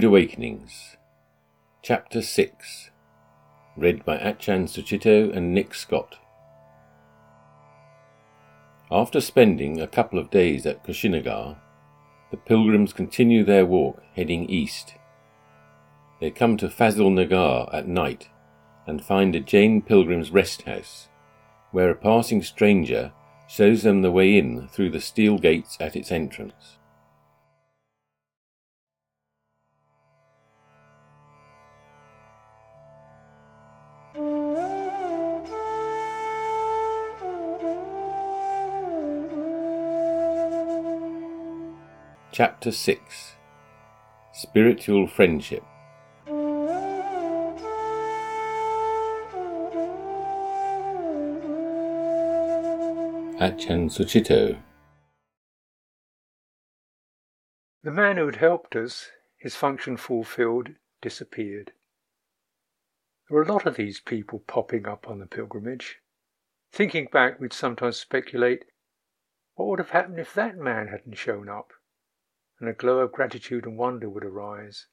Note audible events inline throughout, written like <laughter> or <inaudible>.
Rude Awakenings, Chapter 6, read by Ajahn Sucitto and Nick Scott. After spending a couple of days at Kushinagar, the pilgrims continue their walk heading east. They come to Fazil Nagar at night and find a Jain pilgrim's rest house, where a passing stranger shows them the way in through the steel gates at its entrance. Chapter 6 Spiritual Friendship Ajahn Sucitto The man who had helped us, his function fulfilled, disappeared. There were a lot of these people popping up on the pilgrimage. Thinking back, we'd sometimes speculate what would have happened if that man hadn't shown up and a glow of gratitude and wonder would arise.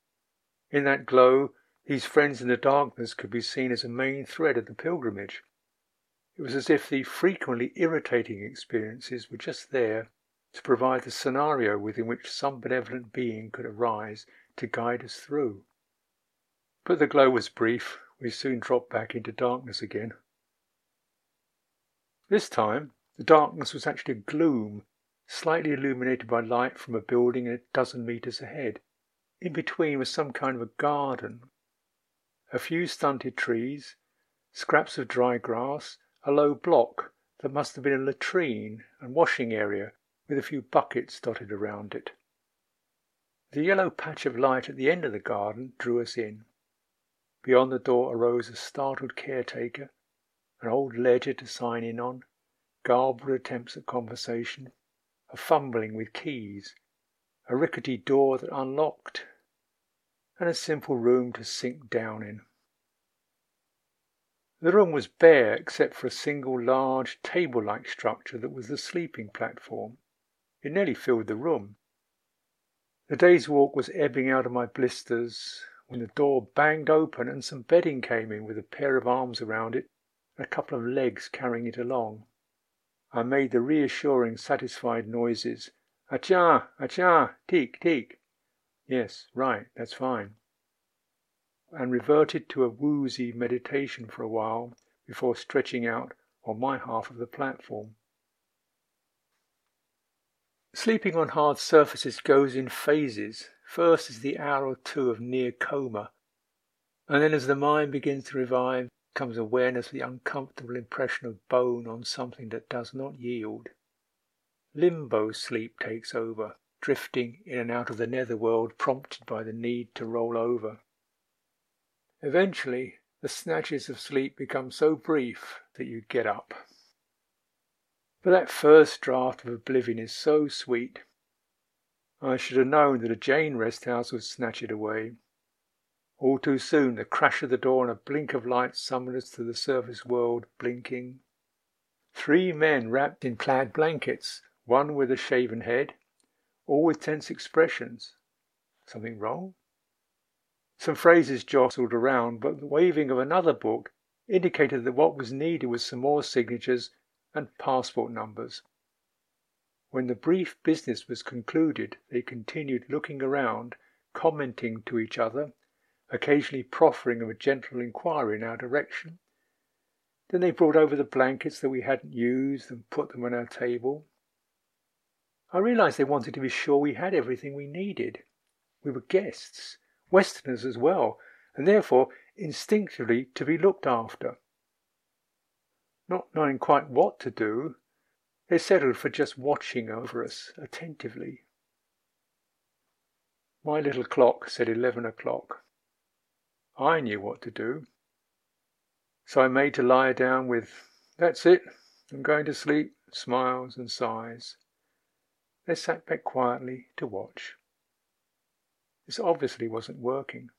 In that glow, these friends in the darkness could be seen as a main thread of the pilgrimage. It was as if the frequently irritating experiences were just there to provide the scenario within which some benevolent being could arise to guide us through. But the glow was brief. We soon dropped back into darkness again. This time, the darkness was actually gloom slightly illuminated by light from a building a dozen metres ahead. In between was some kind of a garden. A few stunted trees, scraps of dry grass, a low block that must have been a latrine and washing area with a few buckets dotted around it. The yellow patch of light at the end of the garden drew us in. Beyond the door arose a startled caretaker, an old ledger to sign in on, garbled attempts at conversation, a fumbling with keys, a rickety door that unlocked, and a simple room to sink down in. The room was bare except for a single large table like structure that was the sleeping platform. It nearly filled the room. The day's walk was ebbing out of my blisters when the door banged open and some bedding came in with a pair of arms around it and a couple of legs carrying it along. I made the reassuring, satisfied noises. Acha, acha, teek, teek. Yes, right, that's fine. And reverted to a woozy meditation for a while before stretching out on my half of the platform. Sleeping on hard surfaces goes in phases. First is the hour or two of near coma, and then as the mind begins to revive, comes awareness of the uncomfortable impression of bone on something that does not yield. Limbo sleep takes over, drifting in and out of the netherworld prompted by the need to roll over. Eventually, the snatches of sleep become so brief that you get up. But that first draught of oblivion is so sweet. I should have known that a Jain rest house would snatch it away. All too soon, the crash of the door and a blink of light summoned us to the surface world, blinking. Three men wrapped in plaid blankets, one with a shaven head, all with tense expressions. Something wrong? Some phrases jostled around, but the waving of another book indicated that what was needed was some more signatures and passport numbers. When the brief business was concluded, they continued looking around, commenting to each other occasionally proffering of a gentle inquiry in our direction. Then they brought over the blankets that we hadn't used and put them on our table. I realized they wanted to be sure we had everything we needed. We were guests, Westerners as well, and therefore instinctively to be looked after. Not knowing quite what to do, they settled for just watching over us attentively. My little clock said eleven o'clock. I knew what to do. So I made to lie down with, That's it, I'm going to sleep, smiles and sighs. They sat back quietly to watch. This obviously wasn't working.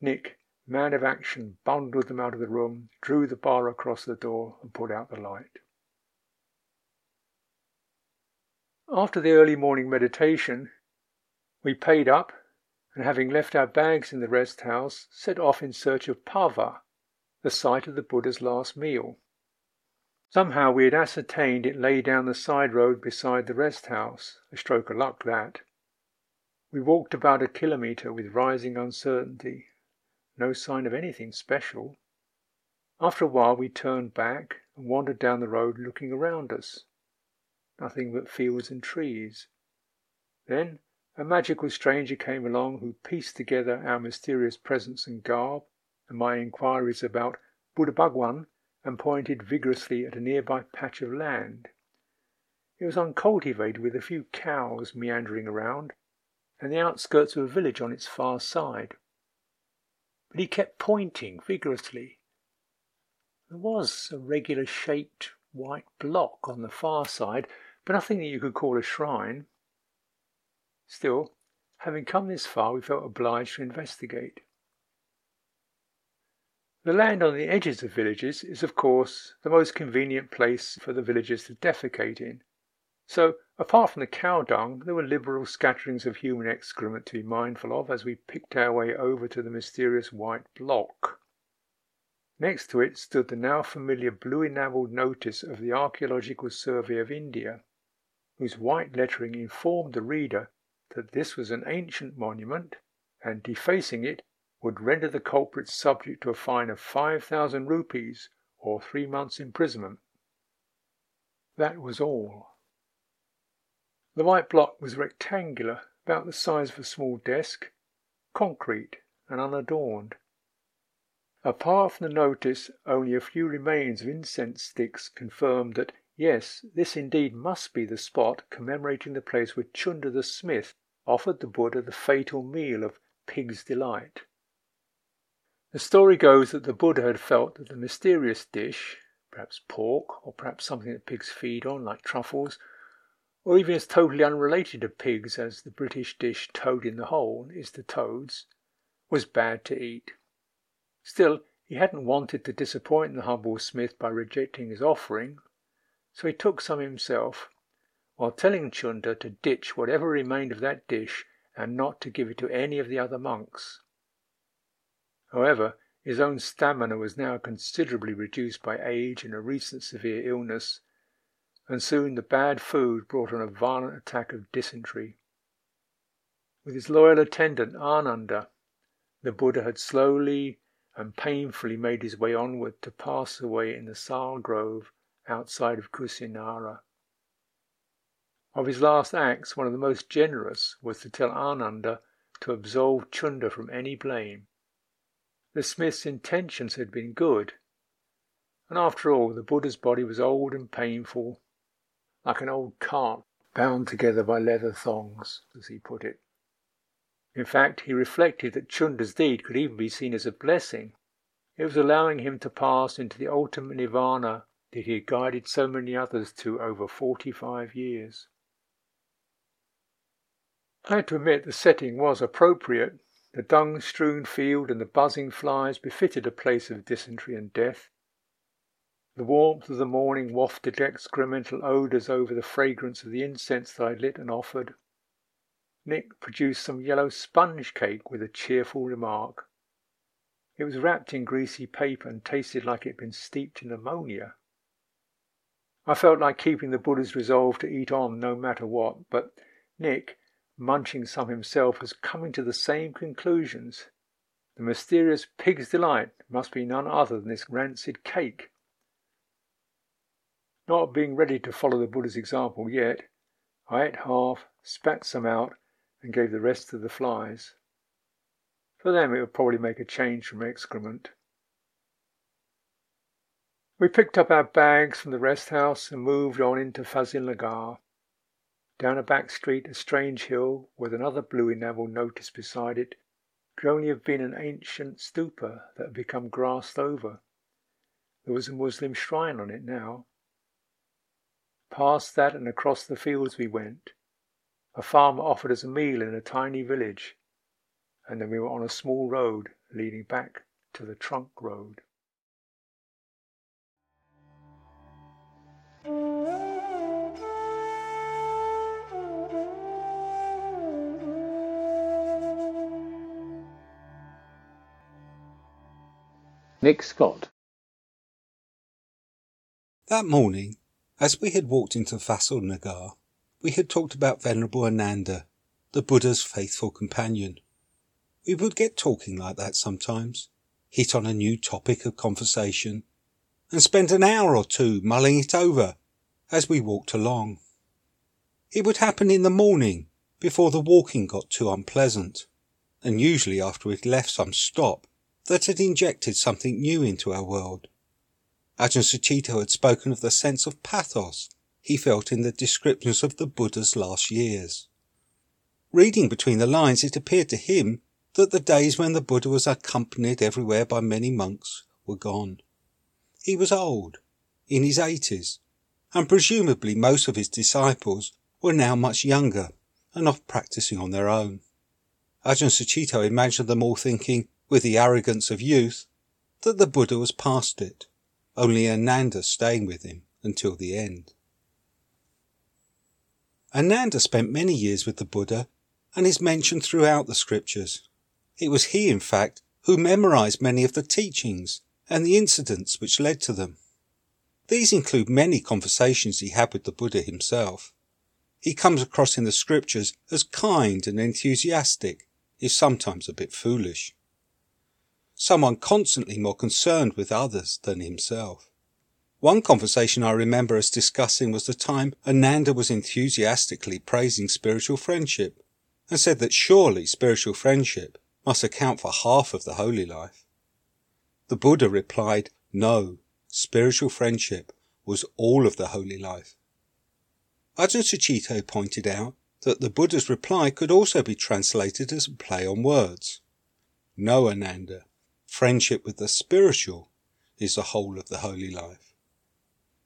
Nick, man of action, bundled them out of the room, drew the bar across the door, and put out the light. After the early morning meditation, we paid up and having left our bags in the rest house, set off in search of Pava, the site of the Buddha's last meal. Somehow we had ascertained it lay down the side road beside the rest house, a stroke of luck that. We walked about a kilometre with rising uncertainty, no sign of anything special. After a while we turned back and wandered down the road looking around us. Nothing but fields and trees. Then a magical stranger came along who pieced together our mysterious presence and garb and my inquiries about Buddha Bhagwan and pointed vigorously at a nearby patch of land. It was uncultivated with a few cows meandering around and the outskirts of a village on its far side. But he kept pointing vigorously. There was a regular shaped white block on the far side, but nothing that you could call a shrine. Still, having come this far, we felt obliged to investigate. The land on the edges of villages is, of course, the most convenient place for the villagers to defecate in. So, apart from the cow dung, there were liberal scatterings of human excrement to be mindful of as we picked our way over to the mysterious white block. Next to it stood the now familiar blue enamelled notice of the Archaeological Survey of India, whose white lettering informed the reader that this was an ancient monument, and defacing it would render the culprit subject to a fine of five thousand rupees or three months' imprisonment. That was all. The white block was rectangular, about the size of a small desk, concrete and unadorned. Apart from the notice, only a few remains of incense sticks confirmed that, yes, this indeed must be the spot commemorating the place where Chunda the smith offered the Buddha the fatal meal of pig's delight. The story goes that the Buddha had felt that the mysterious dish, perhaps pork, or perhaps something that pigs feed on, like truffles, or even as totally unrelated to pigs as the British dish toad in the hole is to toads, was bad to eat. Still, he hadn't wanted to disappoint the humble smith by rejecting his offering, so he took some himself, while telling Chunda to ditch whatever remained of that dish and not to give it to any of the other monks. However, his own stamina was now considerably reduced by age and a recent severe illness, and soon the bad food brought on a violent attack of dysentery. With his loyal attendant Ananda, the Buddha had slowly and painfully made his way onward to pass away in the sal grove outside of Kusinara. Of his last acts, one of the most generous was to tell Ananda to absolve Chunda from any blame. The smith's intentions had been good, and after all, the Buddha's body was old and painful like an old cart bound together by leather thongs, as he put it. In fact, he reflected that Chunda's deed could even be seen as a blessing. It was allowing him to pass into the ultimate nirvana that he had guided so many others to over forty-five years. I had to admit the setting was appropriate. The dung-strewn field and the buzzing flies befitted a place of dysentery and death. The warmth of the morning wafted excremental odours over the fragrance of the incense that I lit and offered. Nick produced some yellow sponge cake with a cheerful remark. It was wrapped in greasy paper and tasted like it had been steeped in ammonia. I felt like keeping the Buddha's resolve to eat on no matter what, but Nick, munching some himself, was coming to the same conclusions. The mysterious pig's delight must be none other than this rancid cake. Not being ready to follow the Buddha's example yet, I ate half, spat some out, and gave the rest to the flies. For them it would probably make a change from excrement. We picked up our bags from the rest house and moved on into Fazilnagar. Down a back street, a strange hill with another blue enamelled notice beside it could only have been an ancient stupa that had become grassed over. There was a Muslim shrine on it now. Past that and across the fields we went. A farmer offered us a meal in a tiny village, and then we were on a small road leading back to the trunk road. Nick Scott. That morning, as we had walked into Fazil Nagar, we had talked about Venerable Ananda, the Buddha's faithful companion. We would get talking like that sometimes, hit on a new topic of conversation, and spend an hour or two mulling it over as we walked along. It would happen in the morning before the walking got too unpleasant, and usually after we'd left some stop that had injected something new into our world. Ajahn Sucitto had spoken of the sense of pathos he felt in the descriptions of the Buddha's last years. Reading between the lines, it appeared to him that the days when the Buddha was accompanied everywhere by many monks were gone. He was old, in his eighties, and presumably most of his disciples were now much younger and off practicing on their own. Ajahn Sucitto imagined them all thinking, with the arrogance of youth, that the Buddha was past it, only Ananda staying with him until the end. Ananda spent many years with the Buddha and is mentioned throughout the scriptures. It was he, in fact, who memorized many of the teachings and the incidents which led to them. These include many conversations he had with the Buddha himself. He comes across in the scriptures as kind and enthusiastic, if sometimes a bit foolish. Someone constantly more concerned with others than himself. One conversation I remember us discussing was the time Ananda was enthusiastically praising spiritual friendship and said that surely spiritual friendship must account for half of the holy life. The Buddha replied, no, spiritual friendship was all of the holy life. Ajahn Sucitto pointed out that the Buddha's reply could also be translated as a play on words. No, Ananda, friendship with the spiritual is the whole of the holy life.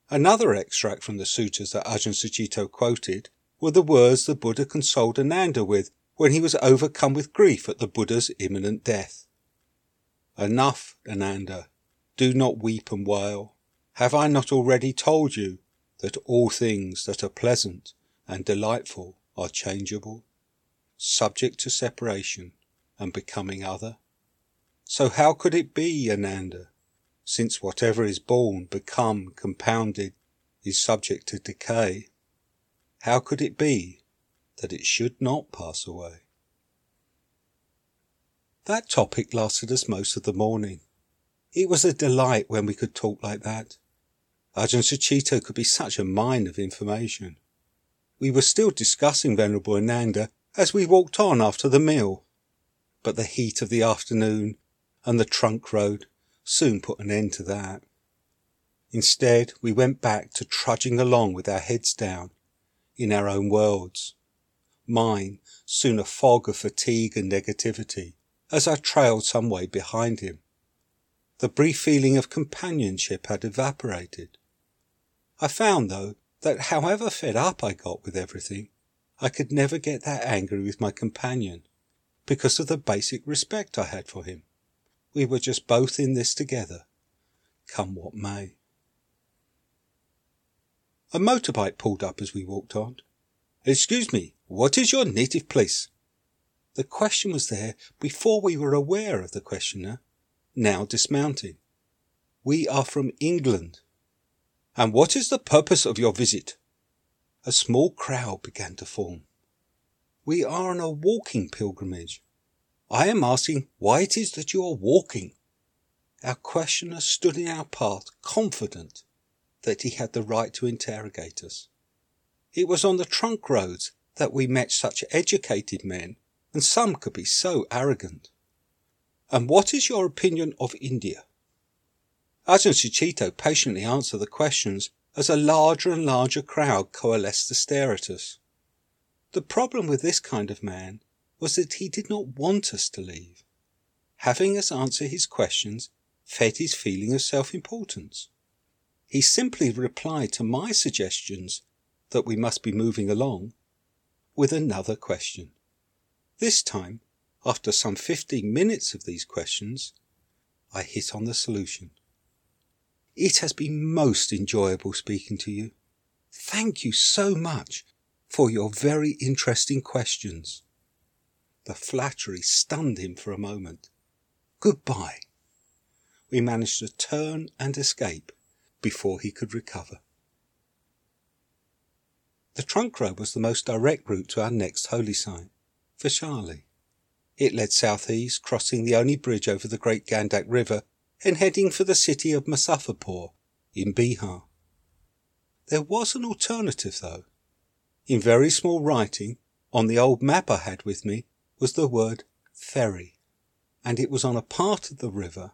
Another extract from the sutras that Ajahn Sucitto quoted were the words the Buddha consoled Ananda with when he was overcome with grief at the Buddha's imminent death. Enough, Ananda. Do not weep and wail. Have I not already told you that all things that are pleasant and delightful are changeable, subject to separation and becoming other? So how could it be, Ananda, since whatever is born, become, compounded, is subject to decay, how could it be that it should not pass away? That topic lasted us most of the morning. It was a delight when we could talk like that. Ajahn Sucitto could be such a mine of information. We were still discussing Venerable Ananda as we walked on after the meal, but the heat of the afternoon and the trunk road soon put an end to that. Instead, we went back to trudging along with our heads down in our own worlds. Mine soon a fog of fatigue and negativity as I trailed some way behind him. The brief feeling of companionship had evaporated. I found, though, that however fed up I got with everything, I could never get that angry with my companion because of the basic respect I had for him. We were just both in this together, come what may. A motorbike pulled up as we walked on. Excuse me, what is your native place? The question was there before we were aware of the questioner, now dismounting. We are from England. And what is the purpose of your visit? A small crowd began to form. We are on a walking pilgrimage. I am asking why it is that you are walking. Our questioner stood in our path, confident that he had the right to interrogate us. It was on the trunk roads that we met such educated men, and some could be so arrogant. And what is your opinion of India? Ajahn Sucitto patiently answered the questions as a larger and larger crowd coalesced to stare at us. The problem with this kind of man was that he did not want us to leave. Having us answer his questions fed his feeling of self-importance. He simply replied to my suggestions that we must be moving along with another question. This time, after some 15 minutes of these questions, I hit on the solution. It has been most enjoyable speaking to you. Thank you so much for your very interesting questions. The flattery stunned him for a moment. Goodbye. we managed to turn and escape before he could recover. The trunk road was the most direct route to our next holy site, Vaishali. It led southeast, crossing the only bridge over the Great Gandak River and heading for the city of Muzaffarpur in Bihar. There was an alternative, though. In very small writing, on the old map I had with me, was the word ferry, and it was on a part of the river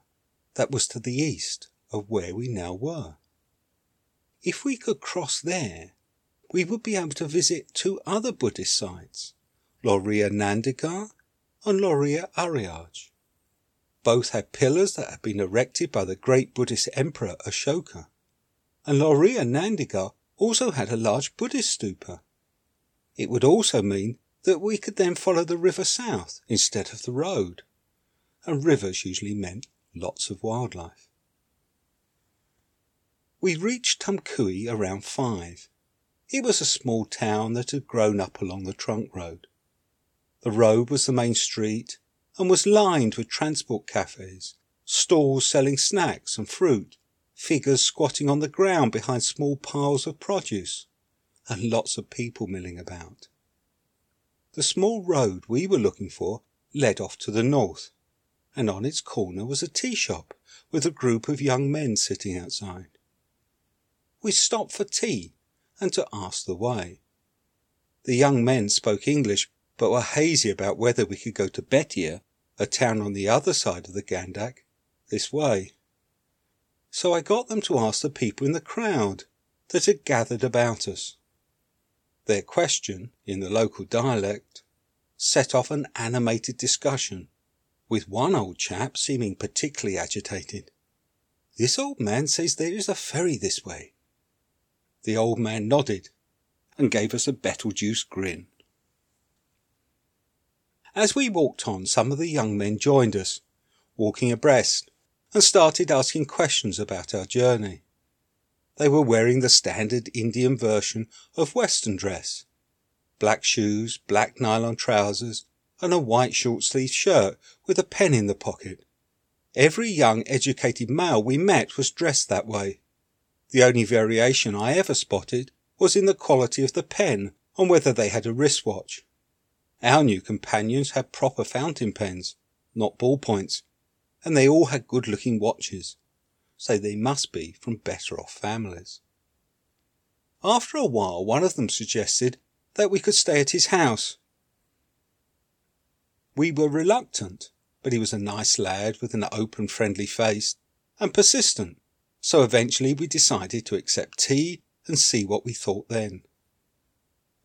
that was to the east of where we now were. If we could cross there, we would be able to visit two other Buddhist sites, Loria Nandigar and Loria Ariaj. Both had pillars that had been erected by the great Buddhist emperor Ashoka, and Loria Nandigar also had a large Buddhist stupa. It would also mean that we could then follow the river south instead of the road, and rivers usually meant lots of wildlife. We reached Tumkui around five. It was a small town that had grown up along the trunk road. The road was the main street and was lined with transport cafes, stalls selling snacks and fruit, figures squatting on the ground behind small piles of produce, and lots of people milling about. The small road we were looking for led off to the north, and on its corner was a tea shop with a group of young men sitting outside. We stopped for tea and to ask the way. The young men spoke English, but were hazy about whether we could go to Betia, a town on the other side of the Gandak, this way. So I got them to ask the people in the crowd that had gathered about us. Their question, in the local dialect, set off an animated discussion, with one old chap seeming particularly agitated. This old man says there is a ferry this way, the old man nodded and gave us a betel-juice grin. As we walked on, some of the young men joined us, walking abreast, and started asking questions about our journey. They were wearing the standard Indian version of Western dress black shoes, black nylon trousers, and a white short sleeved shirt with a pen in the pocket. Every young educated male we met was dressed that way. The only variation I ever spotted was in the quality of the pen and whether they had a wristwatch. Our new companions had proper fountain pens, not ballpoints, and they all had good looking watches, so they must be from better off families. After a while, one of them suggested that we could stay at his house. We were reluctant, but he was a nice lad with an open, friendly face and persistent so eventually we decided to accept tea and see what we thought then.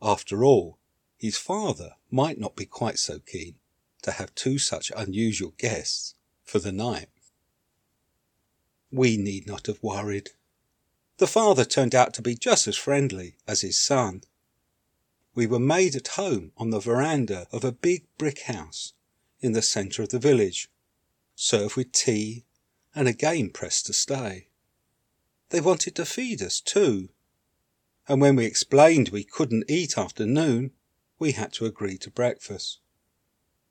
After all, his father might not be quite so keen to have two such unusual guests for the night. We need not have worried. The father turned out to be just as friendly as his son. We were made at home on the veranda of a big brick house in the centre of the village, served with tea, and again pressed to stay. They wanted to feed us too. And when we explained we couldn't eat after noon, we had to agree to breakfast.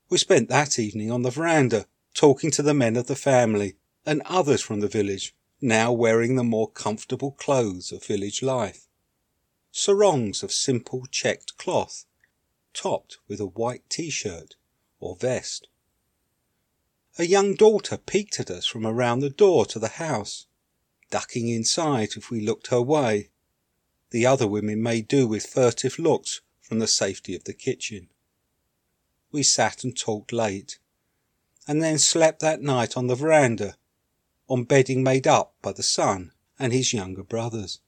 We spent that evening on the veranda talking to the men of the family and others from the village, now wearing the more comfortable clothes of village life. Sarongs of simple checked cloth, topped with a white t-shirt or vest. A young daughter peeked at us from around the door to the house ducking inside if we looked her way. The other women made do with furtive looks from the safety of the kitchen. We sat and talked late, and then slept that night on the veranda, on bedding made up by the son and his younger brothers.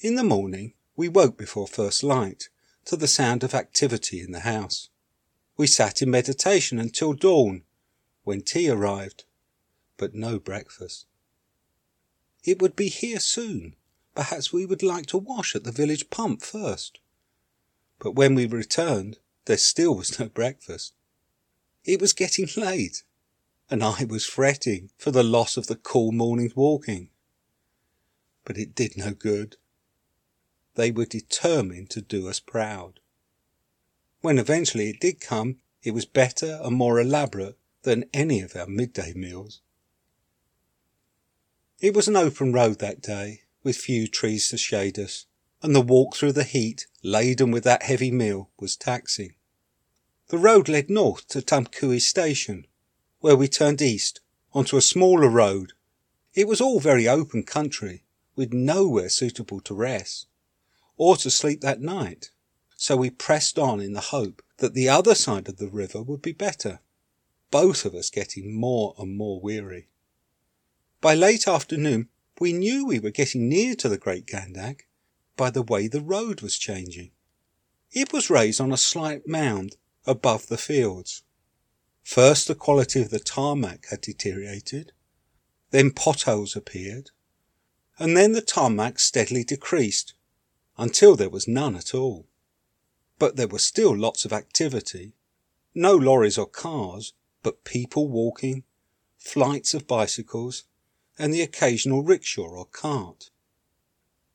In the morning, we woke before first light to the sound of activity in the house. We sat in meditation until dawn, when tea arrived but no breakfast. It would be here soon. Perhaps we would like to wash at the village pump first. But when we returned, there still was no breakfast. It was getting late, and I was fretting for the loss of the cool morning's walking. But it did no good. They were determined to do us proud. When eventually it did come, it was better and more elaborate than any of our midday meals. It was an open road that day, with few trees to shade us, and the walk through the heat, laden with that heavy meal, was taxing. The road led north to Tamkui station, where we turned east onto a smaller road. It was all very open country, with nowhere suitable to rest or to sleep that night, so we pressed on in the hope that the other side of the river would be better, both of us getting more and more weary. By late afternoon, we knew we were getting near to the Great Gandak by the way the road was changing. It was raised on a slight mound above the fields. First, the quality of the tarmac had deteriorated, then potholes appeared, and then the tarmac steadily decreased until there was none at all. But there was still lots of activity. No lorries or cars, but people walking, flights of bicycles, and the occasional rickshaw or cart.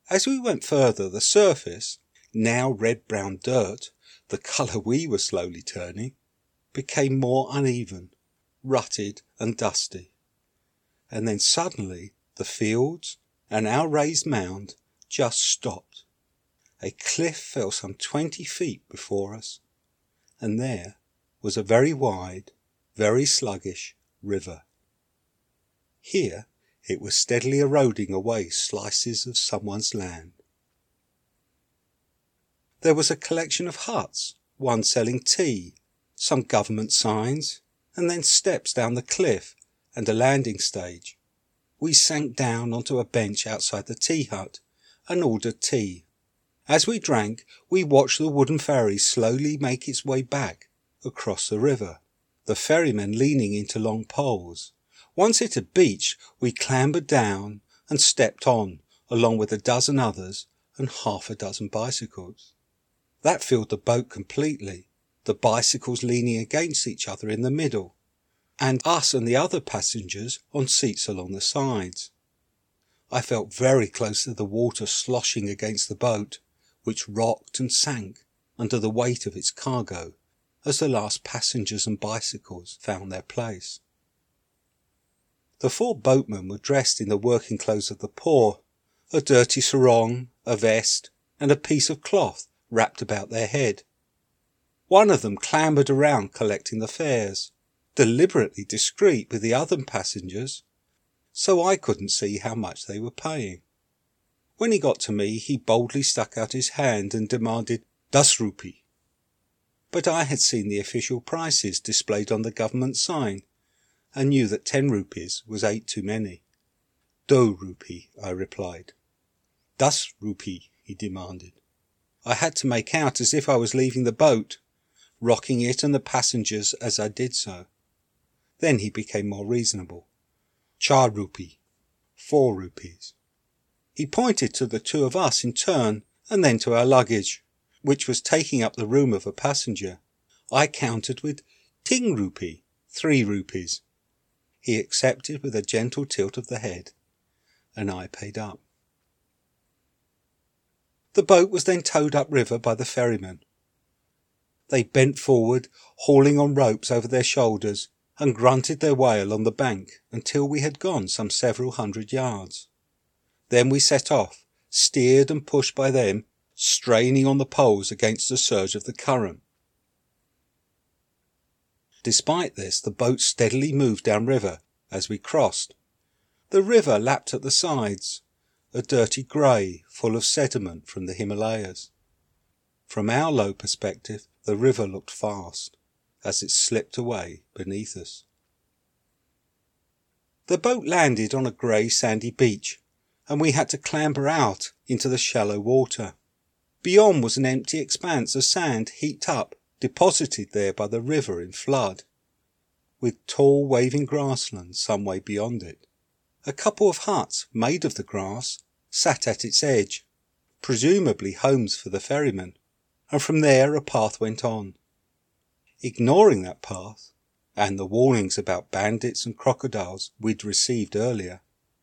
As we went further, the surface, now red-brown dirt, the colour we were slowly turning, became more uneven, rutted and dusty. And then suddenly the fields and our raised mound just stopped. A cliff fell some twenty feet before us, and there was a very wide, very sluggish river. Here it was steadily eroding away slices of someone's land. There was a collection of huts, one selling tea, some government signs, and then steps down the cliff and a landing stage. We sank down onto a bench outside the tea hut and ordered tea. As we drank, we watched the wooden ferry slowly make its way back across the river, the ferrymen leaning into long poles. Once it had beached, we clambered down and stepped on, along with a dozen others and half a dozen bicycles. That filled the boat completely, the bicycles leaning against each other in the middle, and us and the other passengers on seats along the sides. I felt very close to the water sloshing against the boat, which rocked and sank under the weight of its cargo as the last passengers and bicycles found their place. The four boatmen were dressed in the working clothes of the poor, a dirty sarong, a vest, and a piece of cloth wrapped about their head. One of them clambered around collecting the fares, deliberately discreet with the other passengers, so I couldn't see how much they were paying. When he got to me, he boldly stuck out his hand and demanded das rupee. But I had seen the official prices displayed on the government sign, and knew that ten rupees was eight too many. Do rupee, I replied. Das rupee, he demanded. I had to make out as if I was leaving the boat, rocking it and the passengers as I did so. Then he became more reasonable. Char rupee, four rupees. He pointed to the two of us in turn and then to our luggage, which was taking up the room of a passenger. I counted with ting rupee, three rupees. He accepted with a gentle tilt of the head, and I paid up. The boat was then towed upriver by the ferryman. They bent forward, hauling on ropes over their shoulders, and grunted their way along the bank until we had gone some several hundred yards. Then we set off, steered and pushed by them, straining on the poles against the surge of the current. Despite this, the boat steadily moved downriver as we crossed. The river lapped at the sides, a dirty grey, full of sediment from the Himalayas. From our low perspective, the river looked fast as it slipped away beneath us. The boat landed on a grey sandy beach, and we had to clamber out into the shallow water. Beyond was an empty expanse of sand heaped up, deposited there by the river in flood, with tall waving grassland some way beyond it. A couple of huts, made of the grass, sat at its edge, presumably homes for the ferrymen, and from there a path went on. Ignoring that path, and the warnings about bandits and crocodiles we'd received earlier,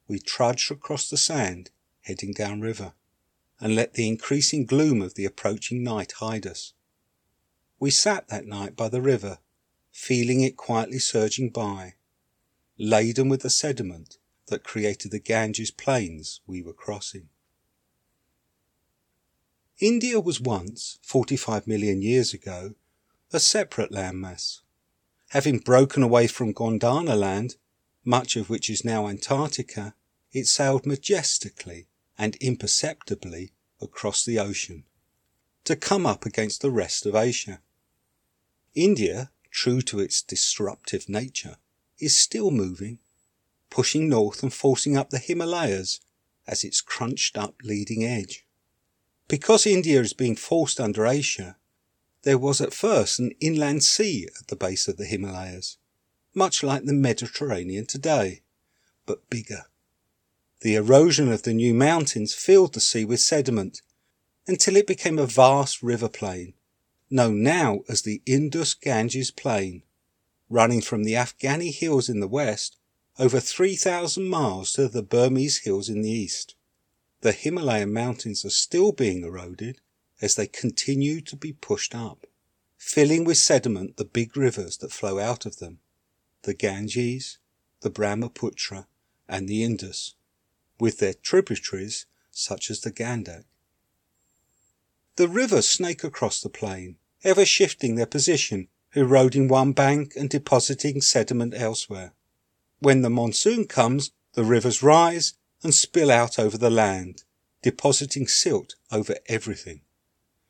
we trudged across the sand, heading downriver, and let the increasing gloom of the approaching night hide us. We sat that night by the river, feeling it quietly surging by, laden with the sediment that created the Ganges plains we were crossing. India was once, 45 million years ago, a separate landmass. Having broken away from Gondwana land, much of which is now Antarctica, it sailed majestically and imperceptibly across the ocean to come up against the rest of Asia. India, true to its disruptive nature, is still moving, pushing north and forcing up the Himalayas as its crunched up leading edge. Because India is being forced under Asia, there was at first an inland sea at the base of the Himalayas, much like the Mediterranean today, but bigger. The erosion of the new mountains filled the sea with sediment until it became a vast river plain, known now as the Indus Ganges Plain, running from the Afghani hills in the west over 3,000 miles to the Burmese hills in the east the Himalayan mountains are still being eroded as they continue to be pushed up, filling with sediment the big rivers that flow out of them, the Ganges, the Brahmaputra, and the Indus, with their tributaries such as the Gandak. The rivers snake across the plain, ever shifting their position, eroding one bank and depositing sediment elsewhere. When the monsoon comes, the rivers rise and spill out over the land, depositing silt over everything.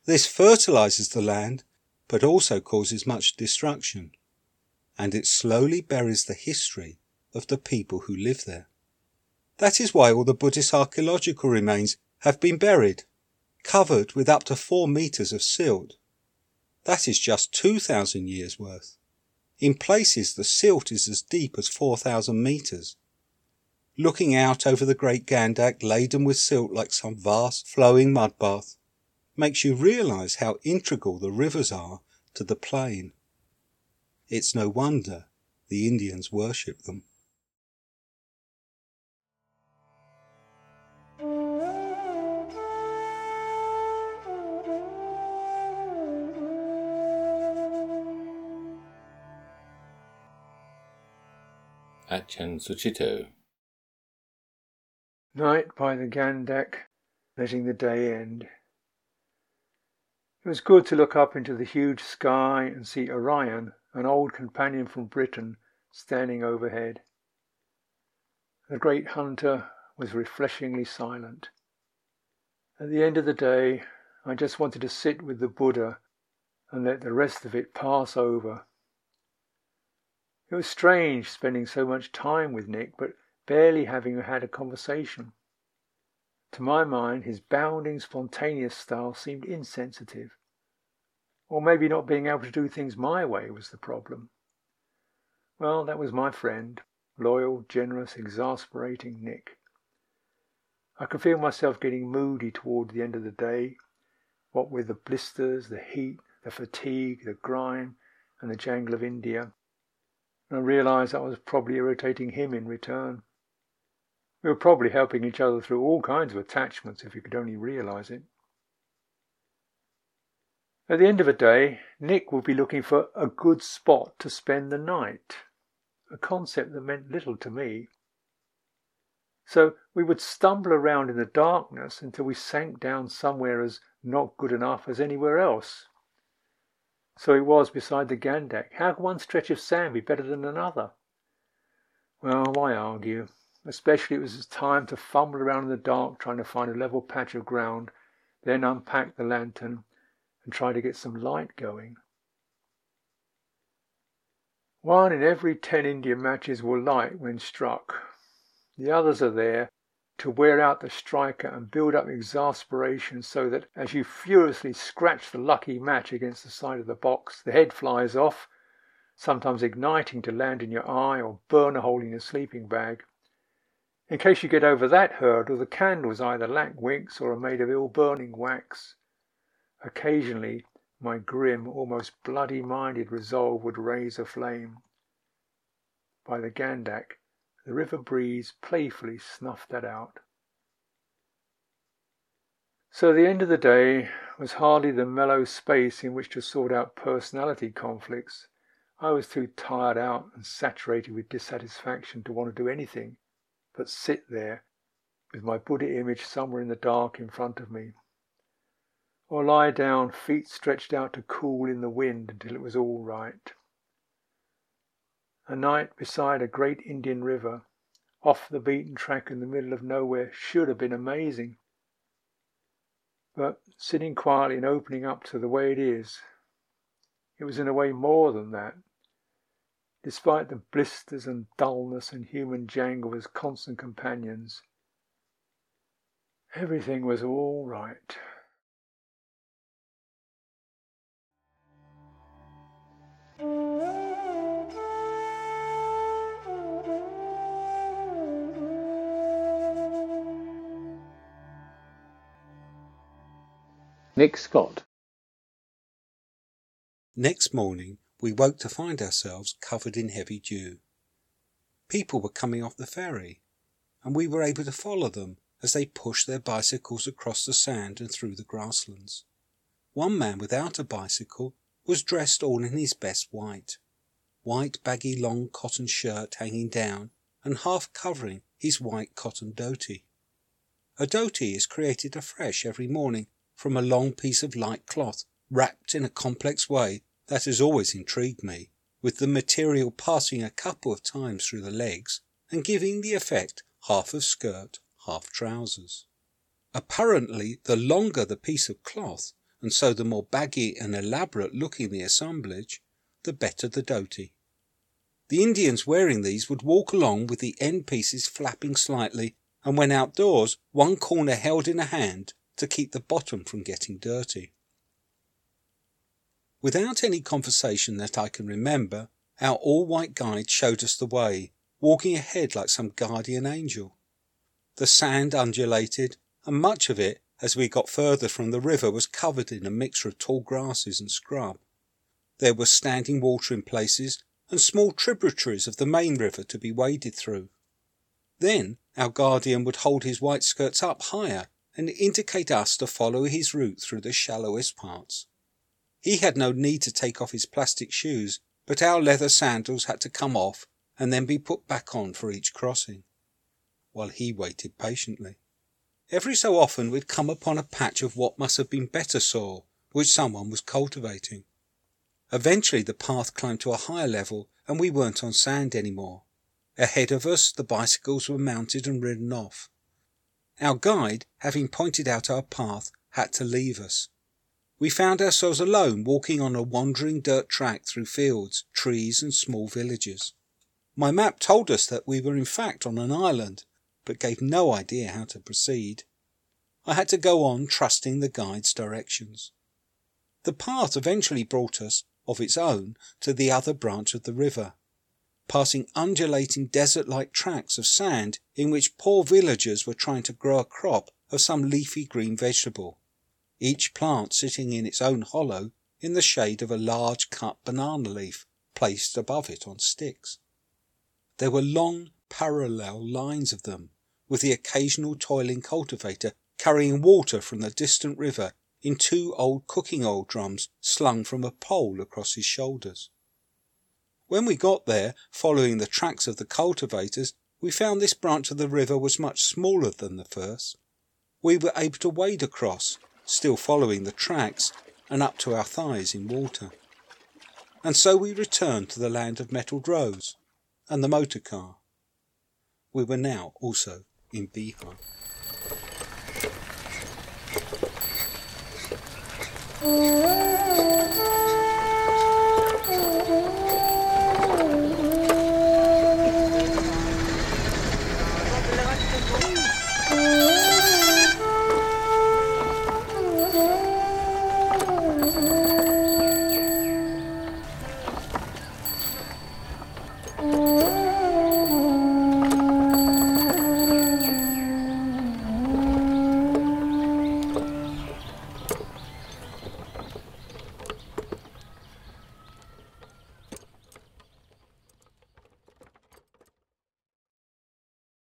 This fertilizes the land, but also causes much destruction, and it slowly buries the history of the people who live there. That is why all the Buddhist archaeological remains have been buried, covered with up to four meters of silt. That is just 2,000 years worth. In places, the silt is as deep as 4,000 meters looking out over the great Gandak laden with silt like some vast flowing mud bath, makes you realize how integral the rivers are to the plain. It's no wonder the Indians worship them. Ajahn Sucitto Night by the Gandak, letting the day end. It was good to look up into the huge sky and see Orion, an old companion from Britain, standing overhead. The great hunter was refreshingly silent. At the end of the day, I just wanted to sit with the Buddha and let the rest of it pass over. It was strange spending so much time with Nick, but barely having had a conversation. To my mind, his bounding, spontaneous style seemed insensitive. Or maybe not being able to do things my way was the problem. Well, that was my friend, loyal, generous, exasperating Nick. I could feel myself getting moody toward the end of the day, what with the blisters, the heat, the fatigue, the grime, and the jangle of India. And I realized I was probably irritating him in return. We were probably helping each other through all kinds of attachments if you could only realize it. At the end of a day, Nick would be looking for a good spot to spend the night, a concept that meant little to me. So we would stumble around in the darkness until we sank down somewhere as not good enough as anywhere else. So it was beside the Gandak. How could one stretch of sand be better than another? Well, why argue? Especially it was time to fumble around in the dark trying to find a level patch of ground, then unpack the lantern and try to get some light going. One in every ten Indian matches will light when struck. The others are there to wear out the striker and build up exasperation so that as you furiously scratch the lucky match against the side of the box, the head flies off, sometimes igniting to land in your eye or burn a hole in your sleeping bag. In case you get over that hurdle, the candles either lack wicks or are made of ill burning wax. Occasionally, my grim, almost bloody minded resolve would raise a flame. By the Gandak, the river breeze playfully snuffed that out. So the end of the day was hardly the mellow space in which to sort out personality conflicts I was too tired out and saturated with dissatisfaction to want to do anything but sit there with my Buddha image somewhere in the dark in front of me, or lie down, feet stretched out to cool in the wind until it was all right. A night beside a great Indian river, off the beaten track in the middle of nowhere, should have been amazing. But sitting quietly and opening up to the way it is, it was in a way more than that. Despite the blisters and dullness and human jangle as constant companions, everything was all right. Nick Scott. Next morning, we woke to find ourselves covered in heavy dew. People were coming off the ferry, and we were able to follow them as they pushed their bicycles across the sand and through the grasslands. One man without a bicycle was dressed all in his best white. White baggy long cotton shirt hanging down and half covering his white cotton dhoti. A dhoti is created afresh every morning from a long piece of light cloth wrapped in a complex way that has always intrigued me, with the material passing a couple of times through the legs and giving the effect half of skirt, half trousers. Apparently, the longer the piece of cloth, and so the more baggy and elaborate looking the assemblage, the better the dhoti. The Indians wearing these would walk along with the end pieces flapping slightly, and when outdoors, one corner held in a hand to keep the bottom from getting dirty. Without any conversation that I can remember, our all white guide showed us the way, walking ahead like some guardian angel. The sand undulated, and much of it, as we got further from the river, was covered in a mixture of tall grasses and scrub. There was standing water in places, and small tributaries of the main river to be waded through. Then our guardian would hold his white skirts up higher and indicate us to follow his route through the shallowest parts. He had no need to take off his plastic shoes, but our leather sandals had to come off and then be put back on for each crossing, while he waited patiently. Every so often we'd come upon a patch of what must have been better soil, which someone was cultivating. Eventually the path climbed to a higher level and we weren't on sand anymore. Ahead of us the bicycles were mounted and ridden off. Our guide, having pointed out our path, had to leave us. We found ourselves alone walking on a wandering dirt track through fields, trees, and small villages. My map told us that we were in fact on an island, but gave no idea how to proceed. I had to go on trusting the guide's directions. The path eventually brought us, of its own, to the other branch of the river, passing undulating desert-like tracts of sand in which poor villagers were trying to grow a crop of some leafy green vegetable, each plant sitting in its own hollow in the shade of a large cut banana leaf placed above it on sticks. There were long parallel lines of them, with the occasional toiling cultivator carrying water from the distant river in two old cooking oil drums slung from a pole across his shoulders. When we got there, following the tracks of the cultivators, we found this branch of the river was much smaller than the first. We were able to wade across, still following the tracks, and up to our thighs in water. And so we returned to the land of metalled roads and the motor car. We were now also in Bihar. <laughs>